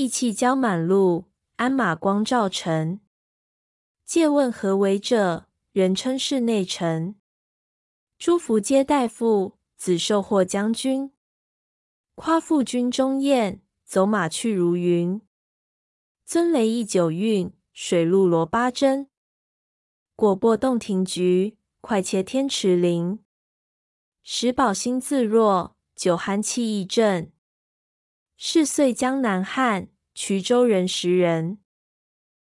意气交满路，鞍马光照城。借问何为者？人称是内臣。诸服皆大夫，子受获将军。夸父军中雁，走马去如云。尊雷翼九韵，水陆罗八针。果擘洞庭菊，快切天池鳞。食饱心自若，酒酣气亦振。是岁江南汉，衢州人时人。